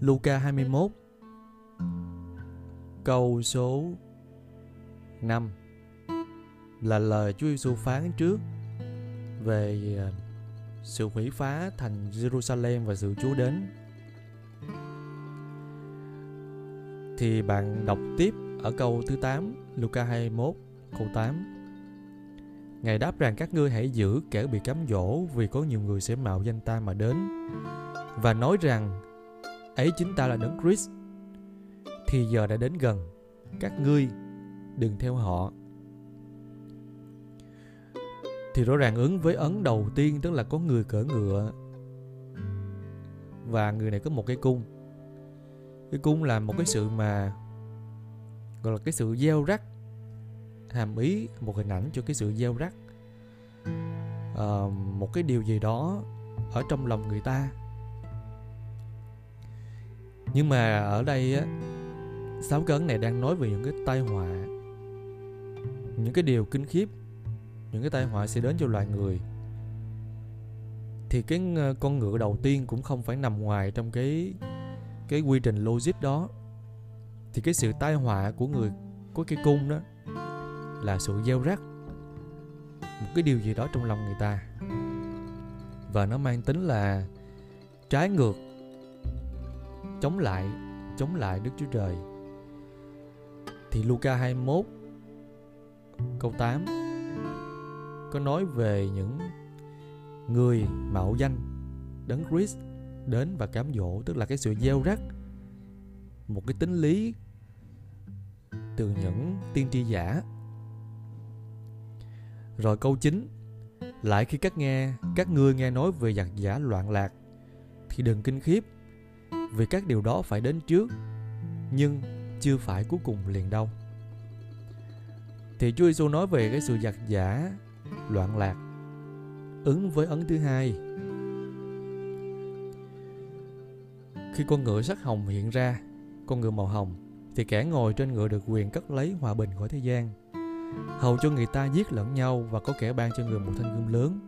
Luca 21 Câu số 5 Là lời Chúa Giêsu phán trước Về à, sự hủy phá thành Jerusalem và sự Chúa đến. Thì bạn đọc tiếp ở câu thứ 8 Luca 21 câu 8 Ngài đáp rằng, các ngươi hãy giữ kẻ bị cám dỗ vì có nhiều người sẽ mạo danh ta mà đến. Và nói rằng ấy chính ta là đấng Christ. Thì giờ đã đến gần. Các ngươi đừng theo họ. Thì rõ ràng ứng với ấn đầu tiên tức là có người cỡ ngựa. Và người này có một cái cung. Cái cung là một cái sự mà gọi là cái sự gieo rắc hàm ý một hình ảnh cho cái sự gieo rắc. À, một cái điều gì đó ở trong lòng người ta nhưng mà ở đây á, sáu cấn này đang nói về những cái tai họa, những cái điều kinh khiếp, những cái tai họa sẽ đến cho loài người. Thì cái ờ, con ngựa đầu tiên cũng không phải nằm ngoài trong cái cái quy trình logic đó. Thì cái sự tai họa của người có cái cung đó là sự gieo rắc một cái điều gì đó trong lòng người ta. Và nó mang tính là trái ngược chống lại chống lại Đức Chúa Trời. Thì Luca 21 câu 8 có nói về những người mạo danh, đấng Christ đến và cám dỗ, tức là cái sự gieo rắc, một cái tính lý từ những tiên tri giả. Rồi câu 9 Lại khi các nghe, các ngươi nghe nói về giặc giả loạn lạc, thì đừng kinh khiếp vì các điều đó phải đến trước, nhưng chưa phải cuối cùng liền đâu. Thì Chúa Giêsu nói về cái sự giặc giả, loạn lạc, ứng với ấn thứ hai. Khi con ngựa sắc hồng hiện ra, con ngựa màu hồng, thì kẻ ngồi trên ngựa được quyền cất lấy hòa bình khỏi thế gian. Hầu cho người ta giết lẫn nhau và có kẻ ban cho người một thanh gươm lớn.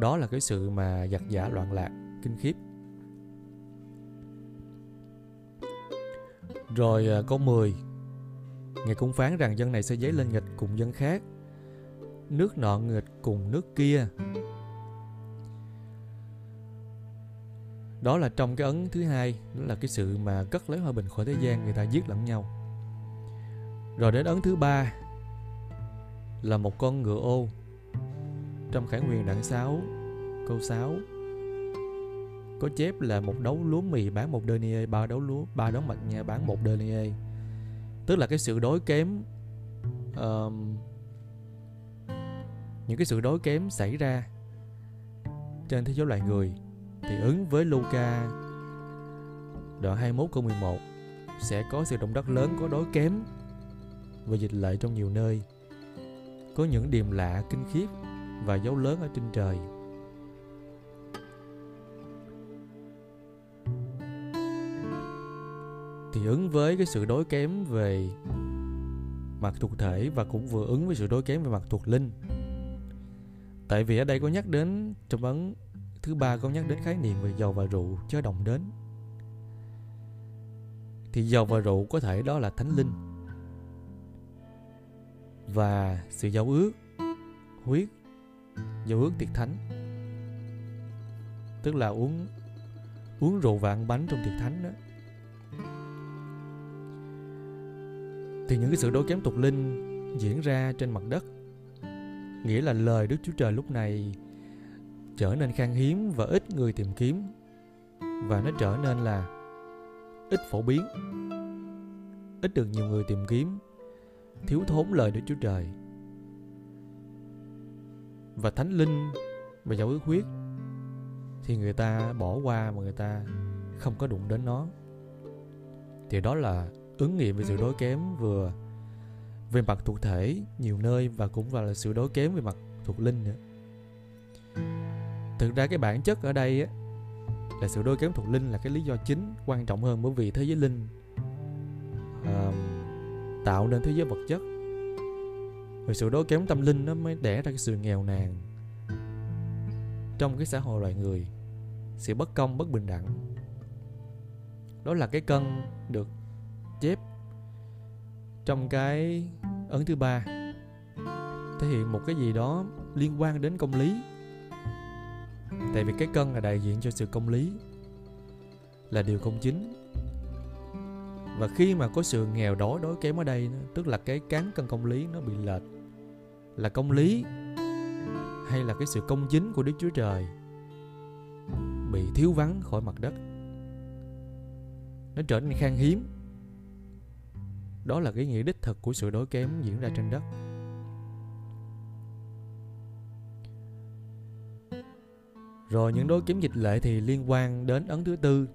Đó là cái sự mà giặc giả loạn lạc, kinh khiếp. Rồi à, câu 10 Ngài cũng phán rằng dân này sẽ dấy lên nghịch cùng dân khác Nước nọ nghịch cùng nước kia. Đó là trong cái ấn thứ hai Đó là cái sự mà cất lấy hòa bình khỏi thế gian Người ta giết lẫn nhau. Rồi đến ấn thứ ba là một con ngựa ô. Trong khải nguyên đoạn 6 câu 6 có chép là một đấu lúa mì bán một denier ba đấu lúa ba đấu mạch nha bán một denier. Tức là cái sự đối kém um, những cái sự đối kém xảy ra trên thế giới loài người thì ứng với Luca đoạn 21 câu 11 sẽ có sự động đất lớn có đối kém và dịch lệ trong nhiều nơi. Có những điềm lạ kinh khiếp và dấu lớn ở trên trời. Thì ứng với cái sự đối kém về mặt thuộc thể và cũng vừa ứng với sự đối kém về mặt thuộc linh. Tại vì ở đây có nhắc đến trong ấn thứ ba có nhắc đến khái niệm về dầu và rượu chớ đồng đến. Thì dầu và rượu có thể đó là thánh linh. Và sự giao ước, huyết giao ước tiệc thánh. Tức là uống uống rượu và ăn bánh trong tiệc thánh đó. Thì những cái sự đối kém tục linh diễn ra trên mặt đất. Nghĩa là lời Đức Chúa Trời lúc này trở nên khan hiếm và ít người tìm kiếm. Và nó trở nên là ít phổ biến, ít được nhiều người tìm kiếm, thiếu thốn lời Đức Chúa Trời. Và thánh linh và dấu ước huyết thì người ta bỏ qua mà người ta không có đụng đến nó. Thì đó là ứng nghiệm về sự đối kém vừa về mặt thuộc thể nhiều nơi và cũng là sự đối kém về mặt thuộc linh nữa. Thực ra cái bản chất ở đây á, là sự đối kém thuộc linh là cái lý do chính quan trọng hơn bởi vì thế giới linh uh, tạo nên thế giới vật chất. Rồi sự đối kém tâm linh nó mới đẻ ra cái sự nghèo nàn trong cái xã hội loài người sự bất công bất bình đẳng. Đó là cái cân được chép. Trong cái ấn thứ ba, thể hiện một cái gì đó liên quan đến công lý. Tại vì cái cân là đại diện cho sự công lý, là điều công chính. Và khi mà có sự nghèo đói đói kém ở đây, tức là cái cán cân công lý nó bị lệch, là công lý hay là cái sự công chính của đức chúa trời bị thiếu vắng khỏi mặt đất, nó trở nên khan hiếm đó là cái nghĩa đích thực của sự đói kém diễn ra trên đất. Rồi những đối kiếm dịch lệ thì liên quan đến ấn thứ tư.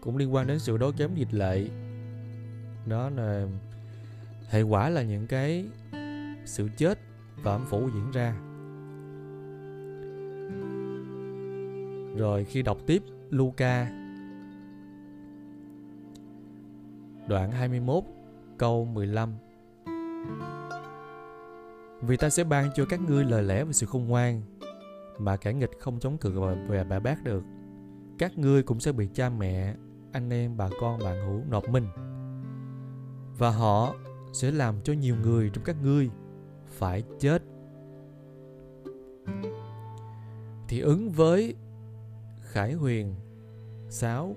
Cũng liên quan đến sự đối kém dịch lệ. Đó là hệ quả là những cái sự chết và âm phủ diễn ra. Rồi khi đọc tiếp Luca đoạn 21 câu 15 Vì ta sẽ ban cho các ngươi lời lẽ và sự khôn ngoan mà kẻ nghịch không chống cự và, và bà bác được. Các ngươi cũng sẽ bị cha mẹ, anh em, bà con, bạn hữu nộp mình. Và họ sẽ làm cho nhiều người trong các ngươi phải chết. Thì ứng với Khải Huyền 6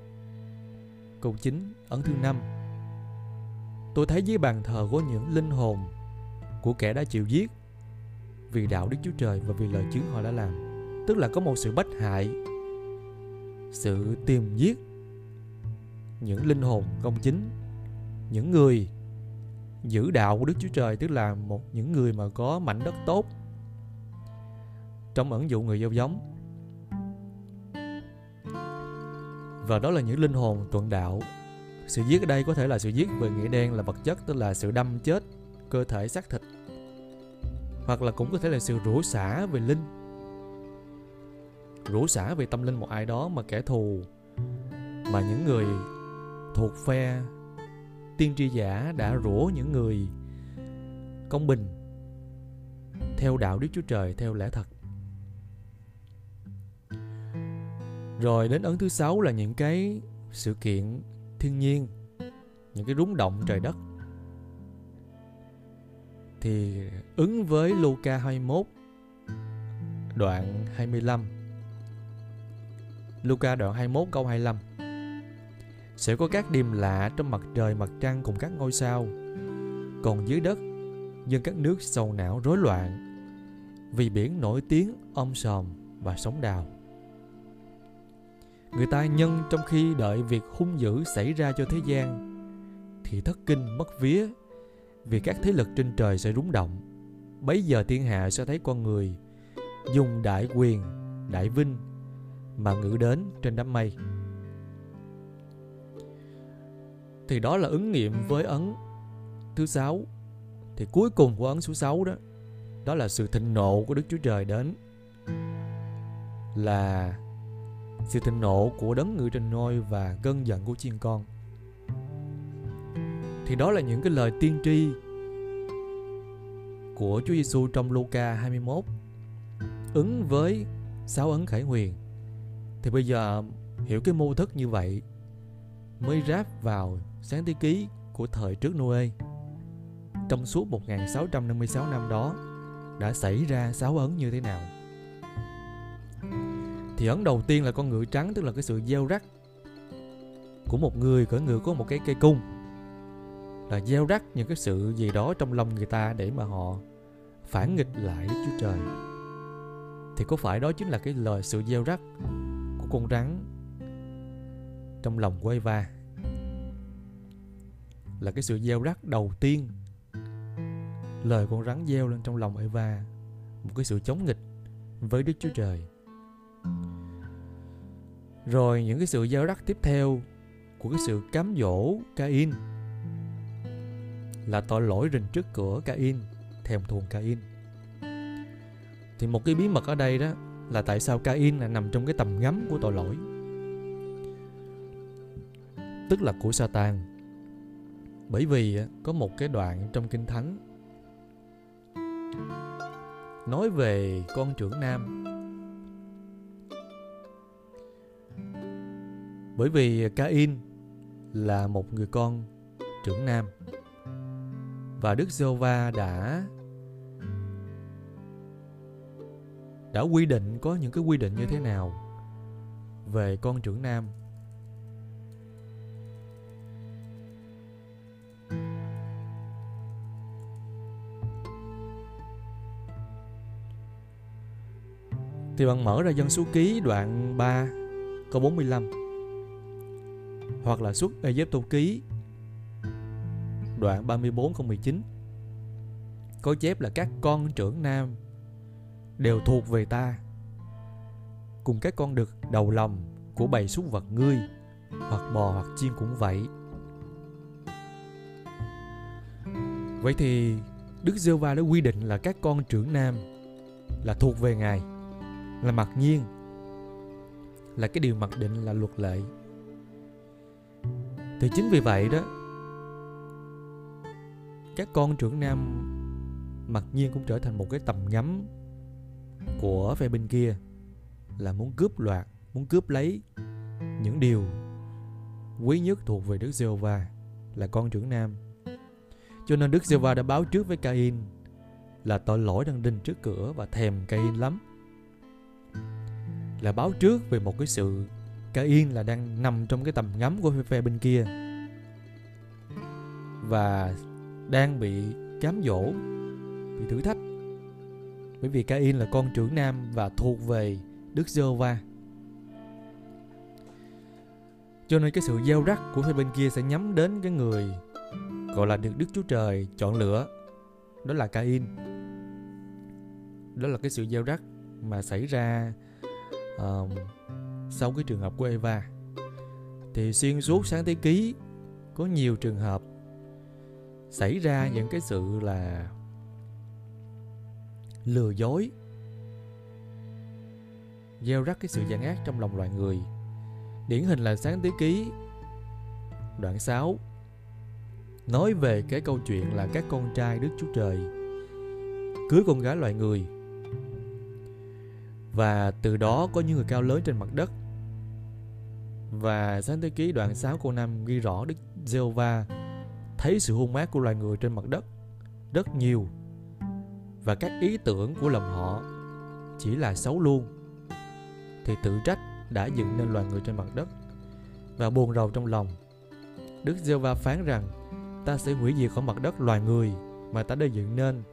Câu 9 ấn thứ 5 Tôi thấy dưới bàn thờ có những linh hồn của kẻ đã chịu giết. Vì đạo Đức Chúa Trời và vì lời chứng họ đã làm. Tức là có một sự bách hại, sự tìm giết những linh hồn công chính, những người giữ đạo của Đức Chúa Trời tức là một những người mà có mảnh đất tốt. Trong ẩn dụ người gieo giống. Và đó là những linh hồn tuận đạo sự giết ở đây có thể là sự giết về nghĩa đen là vật chất, tức là sự đâm chết cơ thể xác thịt. Hoặc là cũng có thể là sự rủa xả về linh. Rủa xả về tâm linh một ai đó mà kẻ thù, mà những người thuộc phe tiên tri giả đã rủa những người công bình theo đạo Đức Chúa Trời, theo lẽ thật. Rồi đến ấn thứ sáu là những cái sự kiện thiên nhiên, những cái rúng động trời đất. Thì ứng với Luca 21 đoạn 25 Luca đoạn 21 câu 25 Sẽ có các điềm lạ trong mặt trời, mặt trăng cùng các ngôi sao. Còn dưới đất dân các nước sầu não rối loạn Vì biển nổi tiếng, om sòm và sóng đào người ta nhân trong khi đợi việc hung dữ xảy ra cho thế gian. Thì thất kinh mất vía, vì các thế lực trên trời sẽ rúng động. Bấy giờ thiên hạ sẽ thấy con người dùng đại quyền, đại vinh mà ngự đến trên đám mây. Thì đó là ứng nghiệm với ấn thứ sáu. Thì cuối cùng của ấn số 6 đó đó là sự thịnh nộ của Đức Chúa Trời đến là sự thịnh nộ của đấng ngự trên ngôi và cơn giận của chiên con. Thì đó là những cái lời tiên tri của Chúa Giêsu trong Luca 21 ứng với sáu ấn khải huyền. Thì bây giờ, hiểu cái mô thức như vậy, mới ráp vào sáng thế ký của thời trước Noe. Trong suốt 1656 năm đó, đã xảy ra sáu ấn như thế nào? Thì ấn đầu tiên là con ngựa trắng, tức là cái sự gieo rắc của một người, cỡ ngựa có một cái cây cung. Là gieo rắc những cái sự gì đó trong lòng người ta để mà họ phản nghịch lại Đức Chúa Trời. Thì có phải đó chính là cái lời sự gieo rắc của con rắn trong lòng của Eva là cái sự gieo rắc đầu tiên lời con rắn gieo lên trong lòng Eva một cái sự chống nghịch với Đức Chúa Trời rồi những cái sự giao đắc tiếp theo của cái sự cám dỗ Cain là tội lỗi rình trước cửa Cain, thèm thuồng Cain. Thì một cái bí mật ở đây đó là tại sao Cain lại nằm trong cái tầm ngắm của tội lỗi. Tức là của Satan. Bởi vì có một cái đoạn trong Kinh Thánh nói về con trưởng nam bởi vì Cain là một người con trưởng nam. Và Đức giê va đã đã quy định, có những cái quy định như thế nào về con trưởng nam? Thì bạn mở ra dân số ký đoạn 3 câu 45 hoặc là xuất Ê Tô ký. Đoạn 34 câu 19 Có chép là các con trưởng nam đều thuộc về ta. Cùng các con được đầu lòng của bầy súc vật ngươi, Hoặc bò hoặc chim cũng vậy. Vậy thì Đức giê va đã quy định là các con trưởng nam là thuộc về Ngài, là mặc nhiên, là cái điều mặc định là luật lệ thì chính vì vậy đó, các con trưởng nam mặc nhiên cũng trở thành một cái tầm ngắm của phe bên kia, là muốn cướp loạt, muốn cướp lấy những điều quý nhất thuộc về Đức giê va là con trưởng nam. Cho nên Đức giê va đã báo trước với Cain là tội lỗi đang đinh trước cửa và thèm Cain lắm. Là báo trước về một cái sự Cain là đang nằm trong cái tầm ngắm của phe bên kia. Và đang bị cám dỗ bị thử thách. Bởi vì Cain là con trưởng nam và thuộc về Đức giê va cho nên cái sự gieo rắc của phe bên kia sẽ nhắm đến cái người gọi là được Đức Chúa Trời chọn lựa. Đó là Cain đó là cái sự gieo rắc mà xảy ra uh, sau cái trường hợp của Eva. Thì xuyên suốt sáng thế ký có nhiều trường hợp xảy ra những cái sự là lừa dối gieo rắc cái sự gian ác trong lòng loài người. Điển hình là sáng thế ký đoạn 6 nói về cái câu chuyện là các con trai Đức Chúa Trời cưới con gái loài người và từ đó có những người cao lớn trên mặt đất. Và sáng thế ký đoạn 6 câu 5 ghi rõ Đức giê va thấy sự hung ác của loài người trên mặt đất rất nhiều. Và các ý tưởng của lòng họ chỉ là xấu luôn. Thì tự trách đã dựng nên loài người trên mặt đất. Và buồn rầu trong lòng, Đức giê va phán rằng, ta sẽ hủy diệt khỏi mặt đất loài người mà ta đã dựng nên,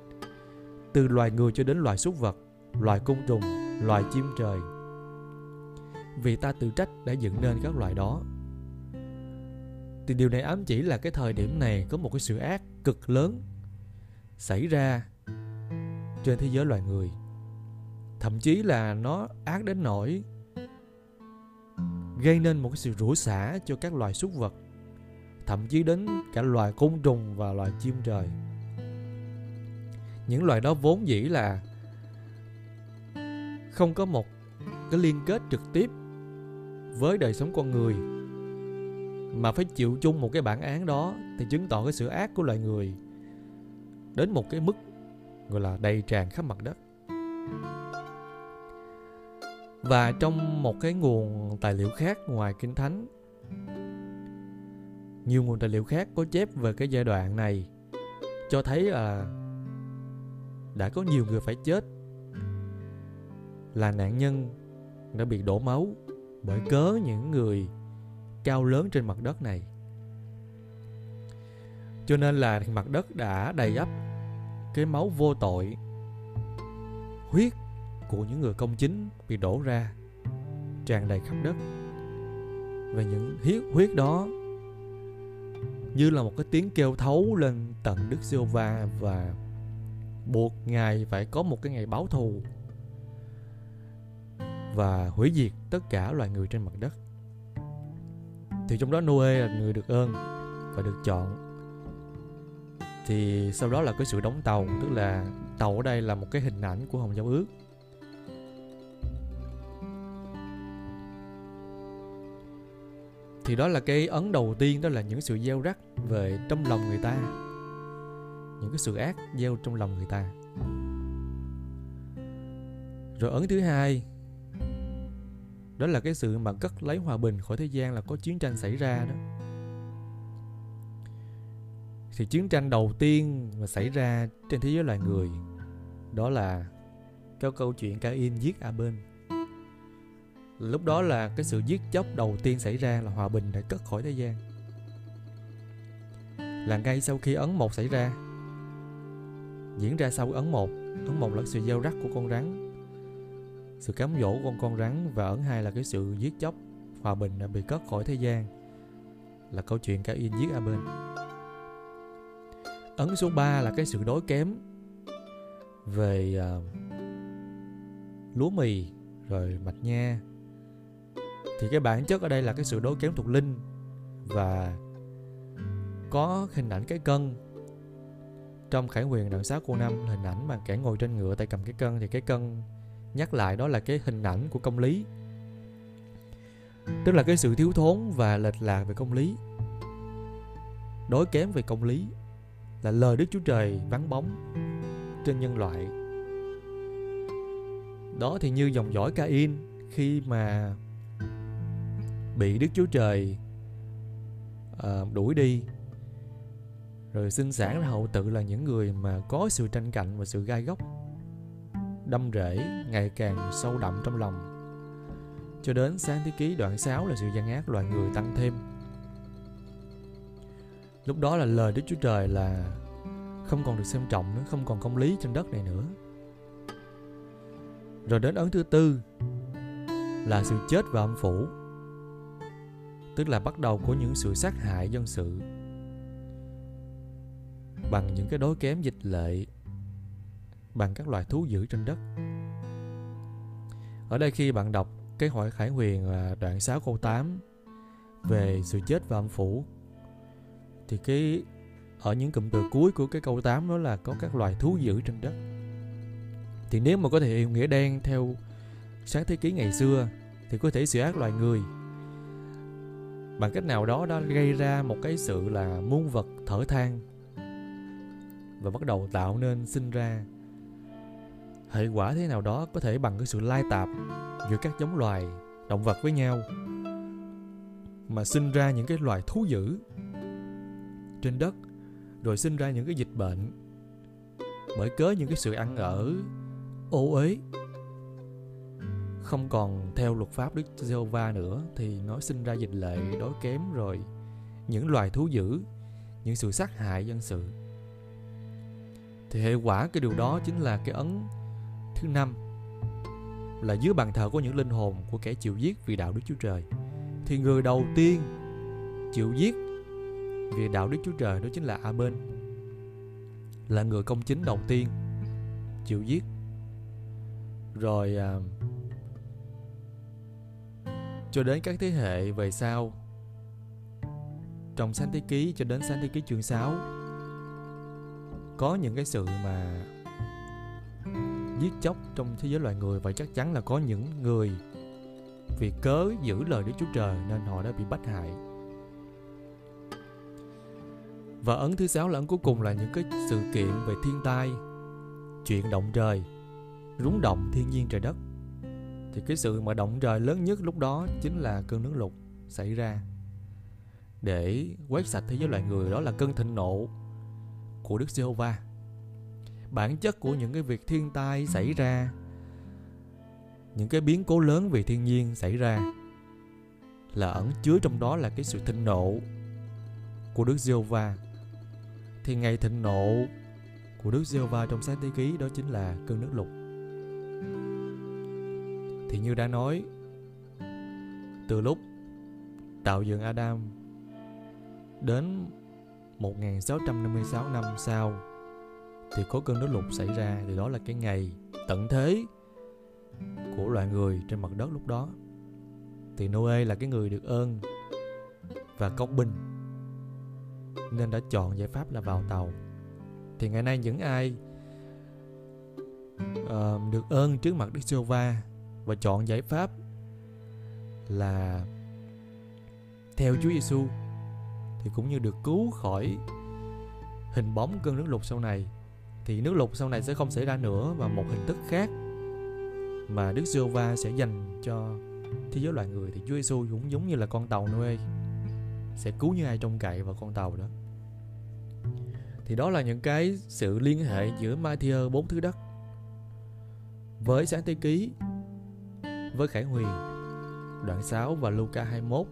từ loài người cho đến loài súc vật, loài côn trùng loài chim trời. Vì ta tự trách đã dựng nên các loài đó. Thì điều này ám chỉ là cái thời điểm này có một cái sự ác cực lớn xảy ra trên thế giới loài người. Thậm chí là nó ác đến nỗi gây nên một cái sự rủa xả cho các loài súc vật, thậm chí đến cả loài côn trùng và loài chim trời. Những loài đó vốn dĩ là không có một cái liên kết trực tiếp với đời sống con người, mà phải chịu chung một cái bản án đó thì chứng tỏ cái sự ác của loài người đến một cái mức gọi là đầy tràn khắp mặt đất. Và trong một cái nguồn tài liệu khác ngoài kinh thánh, nhiều nguồn tài liệu khác có chép về cái giai đoạn này cho thấy là đã có nhiều người phải chết là nạn nhân đã bị đổ máu bởi cớ những người cao lớn trên mặt đất này. Cho nên là mặt đất đã đầy ắp cái máu vô tội, huyết của những người công chính bị đổ ra, tràn đầy khắp đất. Và những huyết huyết đó như là một cái tiếng kêu thấu lên tận Đức giê va và buộc ngài phải có một cái ngày báo thù và hủy diệt tất cả loài người trên mặt đất. Thì trong đó Noe là người được ơn và được chọn. Thì sau đó là cái sự đóng tàu, tức là tàu ở đây là một cái hình ảnh của hồng giáo ước. Thì đó là cái ấn đầu tiên, đó là những sự gieo rắc về trong lòng người ta. Những cái sự ác gieo trong lòng người ta. Rồi ấn thứ hai đó là cái sự mà cất lấy hòa bình khỏi thế gian là có chiến tranh xảy ra đó. Thì chiến tranh đầu tiên mà xảy ra trên thế giới loài người, đó là cái câu chuyện Cain giết Abel. Lúc đó là cái sự giết chóc đầu tiên xảy ra là hòa bình đã cất khỏi thế gian. Là ngay sau khi ấn một xảy ra, diễn ra sau ấn một ấn một là sự gieo rắc của con rắn sự cám dỗ của con con rắn và ấn hai là cái sự giết chóc hòa bình đã bị cất khỏi thế gian là câu chuyện Cain giết a bên. Ấn số 3 là cái sự đối kém về uh, lúa mì rồi mạch nha. Thì cái bản chất ở đây là cái sự đối kém thuộc linh và có hình ảnh cái cân. Trong khải huyền đoạn sát cô năm hình ảnh mà kẻ ngồi trên ngựa tay cầm cái cân thì cái cân nhắc lại đó là cái hình ảnh của công lý. Tức là cái sự thiếu thốn và lệch lạc về công lý. Đối kém về công lý là lời đức chúa trời vắng bóng trên nhân loại. Đó thì như dòng dõi Cain khi mà bị Đức Chúa Trời uh, đuổi đi. Rồi sinh sản ra hậu tự là những người mà có sự tranh cạnh và sự gai góc đâm rễ ngày càng sâu đậm trong lòng. Cho đến sáng thế ký đoạn 6 là sự gian ác loài người tăng thêm. Lúc đó là lời Đức Chúa Trời là không còn được xem trọng nữa, không còn công lý trên đất này nữa. Rồi đến ấn thứ tư là sự chết và âm phủ, tức là bắt đầu của những sự sát hại dân sự. Bằng những cái đối kém dịch lệ bằng các loài thú dữ trên đất. Ở đây khi bạn đọc cái hỏi khải huyền đoạn 6 câu 8 về sự chết và âm phủ, thì cái, ở những cụm từ cuối của cái câu 8 đó là có các loài thú dữ trên đất. Thì nếu mà có thể hiểu nghĩa đen theo sáng thế ký ngày xưa, thì có thể sự ác loài người. Bằng cách nào đó đã gây ra một cái sự là muôn vật thở than và bắt đầu tạo nên sinh ra hệ quả thế nào đó có thể bằng cái sự lai tạp giữa các giống loài, động vật với nhau, mà sinh ra những cái loài thú dữ trên đất, rồi sinh ra những cái dịch bệnh bởi cớ những cái sự ăn ở, ô uế. Không còn theo luật pháp Đức giê nữa thì nó sinh ra dịch lệ, đói kém rồi. Những loài thú dữ, những sự sát hại dân sự. Thì hệ quả cái điều đó chính là cái ấn thứ năm là dưới bàn thờ của những linh hồn của kẻ chịu giết vì đạo Đức Chúa Trời. Thì người đầu tiên chịu giết vì đạo Đức Chúa Trời đó chính là A-bên là người công chính đầu tiên chịu giết. Rồi à, cho đến các thế hệ về sau trong sáng thế ký cho đến sáng thế ký chương 6 có những cái sự mà giết chóc trong thế giới loài người và chắc chắn là có những người vì cớ giữ lời Đức Chúa Trời nên họ đã bị bắt hại. Và ấn thứ sáu là ấn cuối cùng là những cái sự kiện về thiên tai, chuyện động trời, rúng động thiên nhiên trời đất thì cái sự mà động trời lớn nhất lúc đó chính là cơn nước lụt xảy ra để quét sạch thế giới loài người đó là cơn thịnh nộ của Đức Giê-hô-va. Bản chất của những cái việc thiên tai xảy ra, những cái biến cố lớn về thiên nhiên xảy ra là ẩn chứa trong đó là cái sự thịnh nộ của Đức giê va Thì ngày thịnh nộ của Đức giê va trong sáng thế ký đó chính là cơn nước lụt. Thì như đã nói từ lúc tạo dựng Adam đến 1656 năm sau thì có cơn nước lụt xảy ra thì đó là cái ngày tận thế của loài người trên mặt đất lúc đó. Thì Noe là cái người được ơn và công bình nên đã chọn giải pháp là vào tàu. Thì ngày nay những ai uh, được ơn trước mặt Đức giê va và chọn giải pháp là theo Chúa Giêsu thì cũng như được cứu khỏi hình bóng cơn nước lụt sau này thì nước lục sau này sẽ không xảy ra nữa và một hình thức khác mà Đức giê va sẽ dành cho thế giới loài người thì Chúa Giêsu cũng giống như là con tàu Noe sẽ cứu những ai trông cậy vào con tàu đó. Thì đó là những cái sự liên hệ giữa Matthew bốn thứ đất với sáng thế ký, với Khải Huyền, đoạn 6 và Luca 21